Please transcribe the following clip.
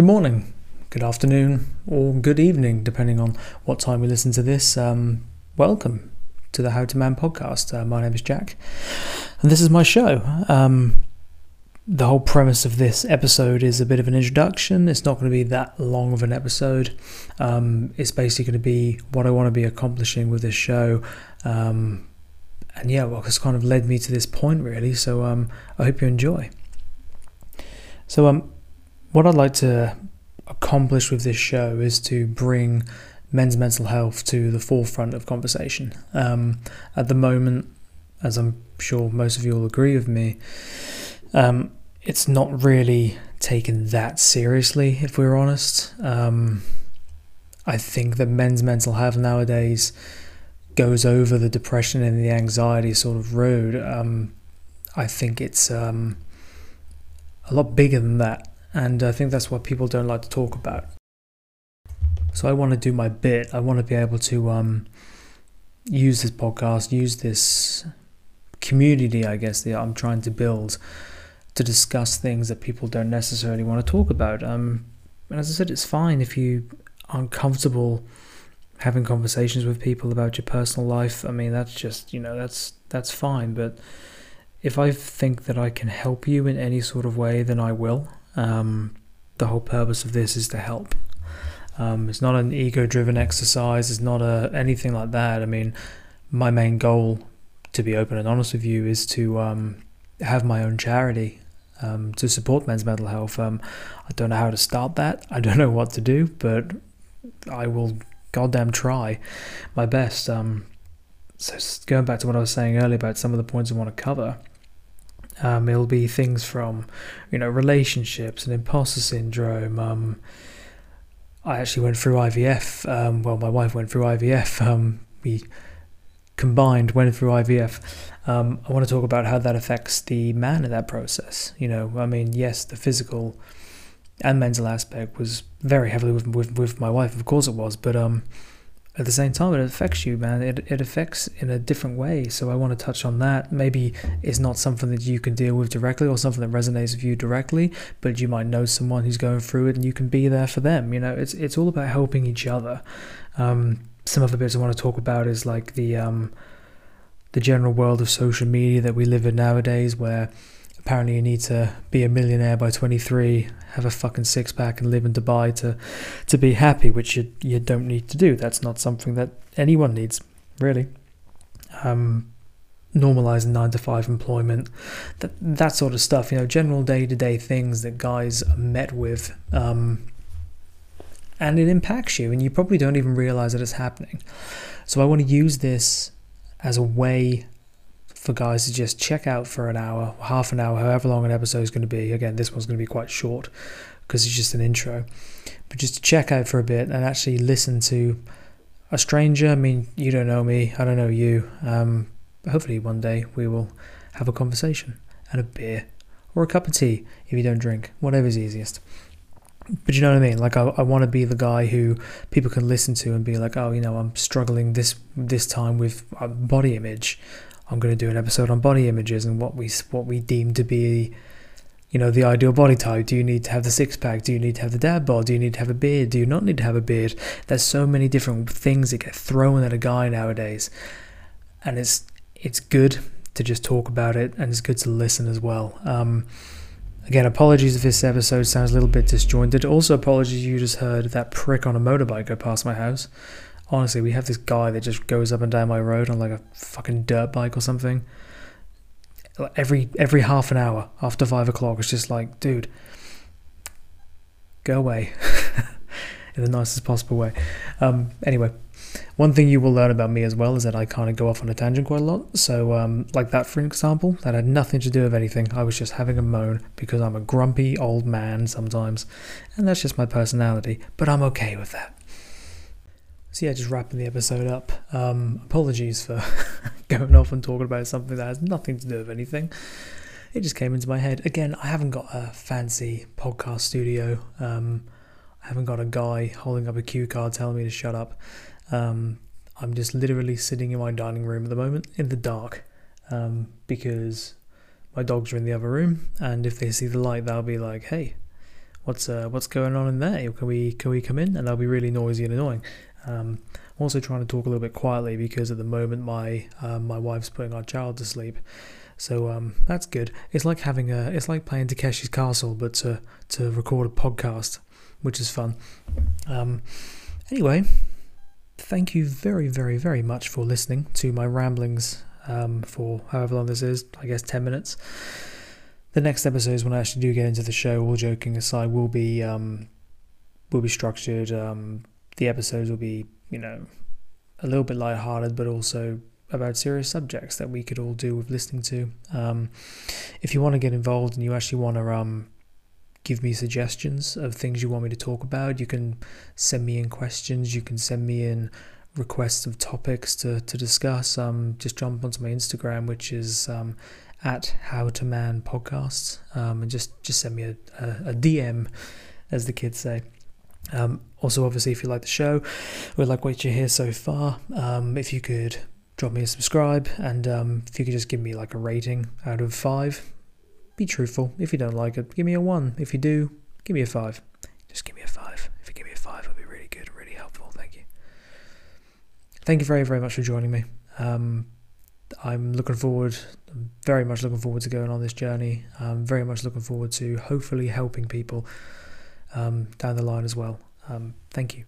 Good morning, good afternoon, or good evening, depending on what time you listen to this. Um, welcome to the How to Man podcast. Uh, my name is Jack, and this is my show. Um, the whole premise of this episode is a bit of an introduction. It's not going to be that long of an episode. Um, it's basically going to be what I want to be accomplishing with this show. Um, and yeah, well, it's kind of led me to this point, really. So um, I hope you enjoy. So, um, what I'd like to accomplish with this show is to bring men's mental health to the forefront of conversation. Um, at the moment, as I'm sure most of you will agree with me, um, it's not really taken that seriously, if we're honest. Um, I think that men's mental health nowadays goes over the depression and the anxiety sort of road. Um, I think it's um, a lot bigger than that and I think that's what people don't like to talk about. So I want to do my bit. I want to be able to um, use this podcast, use this community, I guess, that I'm trying to build to discuss things that people don't necessarily want to talk about. Um, and as I said, it's fine if you aren't comfortable having conversations with people about your personal life. I mean, that's just you know that's that's fine. But if I think that I can help you in any sort of way, then I will. Um, the whole purpose of this is to help. Um, it's not an ego-driven exercise. It's not a anything like that. I mean, my main goal, to be open and honest with you, is to um, have my own charity um, to support men's mental health. Um, I don't know how to start that. I don't know what to do, but I will goddamn try my best. Um, so going back to what I was saying earlier about some of the points I want to cover. Um, it'll be things from, you know, relationships and imposter syndrome. Um, I actually went through IVF. Um, well, my wife went through IVF. Um, we combined went through IVF. Um, I want to talk about how that affects the man in that process. You know, I mean, yes, the physical and mental aspect was very heavily with with, with my wife. Of course, it was, but um, at the same time, it affects you, man. It, it affects in a different way. So I want to touch on that. Maybe it's not something that you can deal with directly or something that resonates with you directly, but you might know someone who's going through it and you can be there for them. You know, it's it's all about helping each other. Um, some of the bits I want to talk about is like the um, the general world of social media that we live in nowadays, where apparently you need to be a millionaire by 23 have a fucking six pack and live in dubai to to be happy which you you don't need to do. That's not something that anyone needs really. Um normalizing 9 to 5 employment that that sort of stuff you know general day-to-day things that guys are met with um and it impacts you and you probably don't even realize that it's happening. So i want to use this as a way for guys to just check out for an hour, half an hour, however long an episode is going to be. Again, this one's going to be quite short because it's just an intro. But just to check out for a bit and actually listen to a stranger. I mean, you don't know me, I don't know you. Um, hopefully, one day we will have a conversation and a beer or a cup of tea if you don't drink, whatever's easiest. But you know what I mean? Like I, I want to be the guy who people can listen to and be like, oh, you know, I'm struggling this this time with body image I'm going to do an episode on body images and what we what we deem to be, you know, the ideal body type. Do you need to have the six pack? Do you need to have the dad bod? Do you need to have a beard? Do you not need to have a beard? There's so many different things that get thrown at a guy nowadays, and it's it's good to just talk about it and it's good to listen as well. Um, Again, apologies if this episode sounds a little bit disjointed. Also, apologies you just heard that prick on a motorbike go past my house honestly, we have this guy that just goes up and down my road on like a fucking dirt bike or something. Every every half an hour after five o'clock, it's just like, dude, go away in the nicest possible way. Um, anyway, one thing you will learn about me as well is that I kind of go off on a tangent quite a lot. So, um, like that, for example, that had nothing to do with anything. I was just having a moan because I'm a grumpy old man sometimes, and that's just my personality. But I'm okay with that. So yeah, just wrapping the episode up. Um, apologies for going off and talking about something that has nothing to do with anything. It just came into my head. Again, I haven't got a fancy podcast studio. Um, I haven't got a guy holding up a cue card telling me to shut up. Um, I'm just literally sitting in my dining room at the moment in the dark um, because my dogs are in the other room, and if they see the light, they'll be like, "Hey, what's uh, what's going on in there? Can we can we come in? And they'll be really noisy and annoying. Um, I'm also trying to talk a little bit quietly because at the moment my um, my wife's putting our child to sleep, so um, that's good. It's like having a it's like playing Takeshi's Castle, but to to record a podcast, which is fun. Um, anyway, thank you very very very much for listening to my ramblings um, for however long this is. I guess ten minutes the next episodes when I actually do get into the show, all joking aside, will be um, will be structured. Um, the episodes will be, you know, a little bit light-hearted, but also about serious subjects that we could all do with listening to. Um, if you want to get involved and you actually want to um, give me suggestions of things you want me to talk about, you can send me in questions. You can send me in requests of topics to, to discuss. Um, just jump onto my Instagram, which is um, at How to Man Podcasts, um, and just just send me a, a, a DM, as the kids say. Um, also, obviously, if you like the show, we like what you hear so far. Um, if you could drop me a subscribe, and um, if you could just give me like a rating out of five, be truthful. If you don't like it, give me a one. If you do, give me a five. Just give me a five. If you give me a five, it'll be really good, really helpful. Thank you. Thank you very, very much for joining me. Um, I'm looking forward, very much looking forward to going on this journey. I'm very much looking forward to hopefully helping people um, down the line as well. Um, thank you.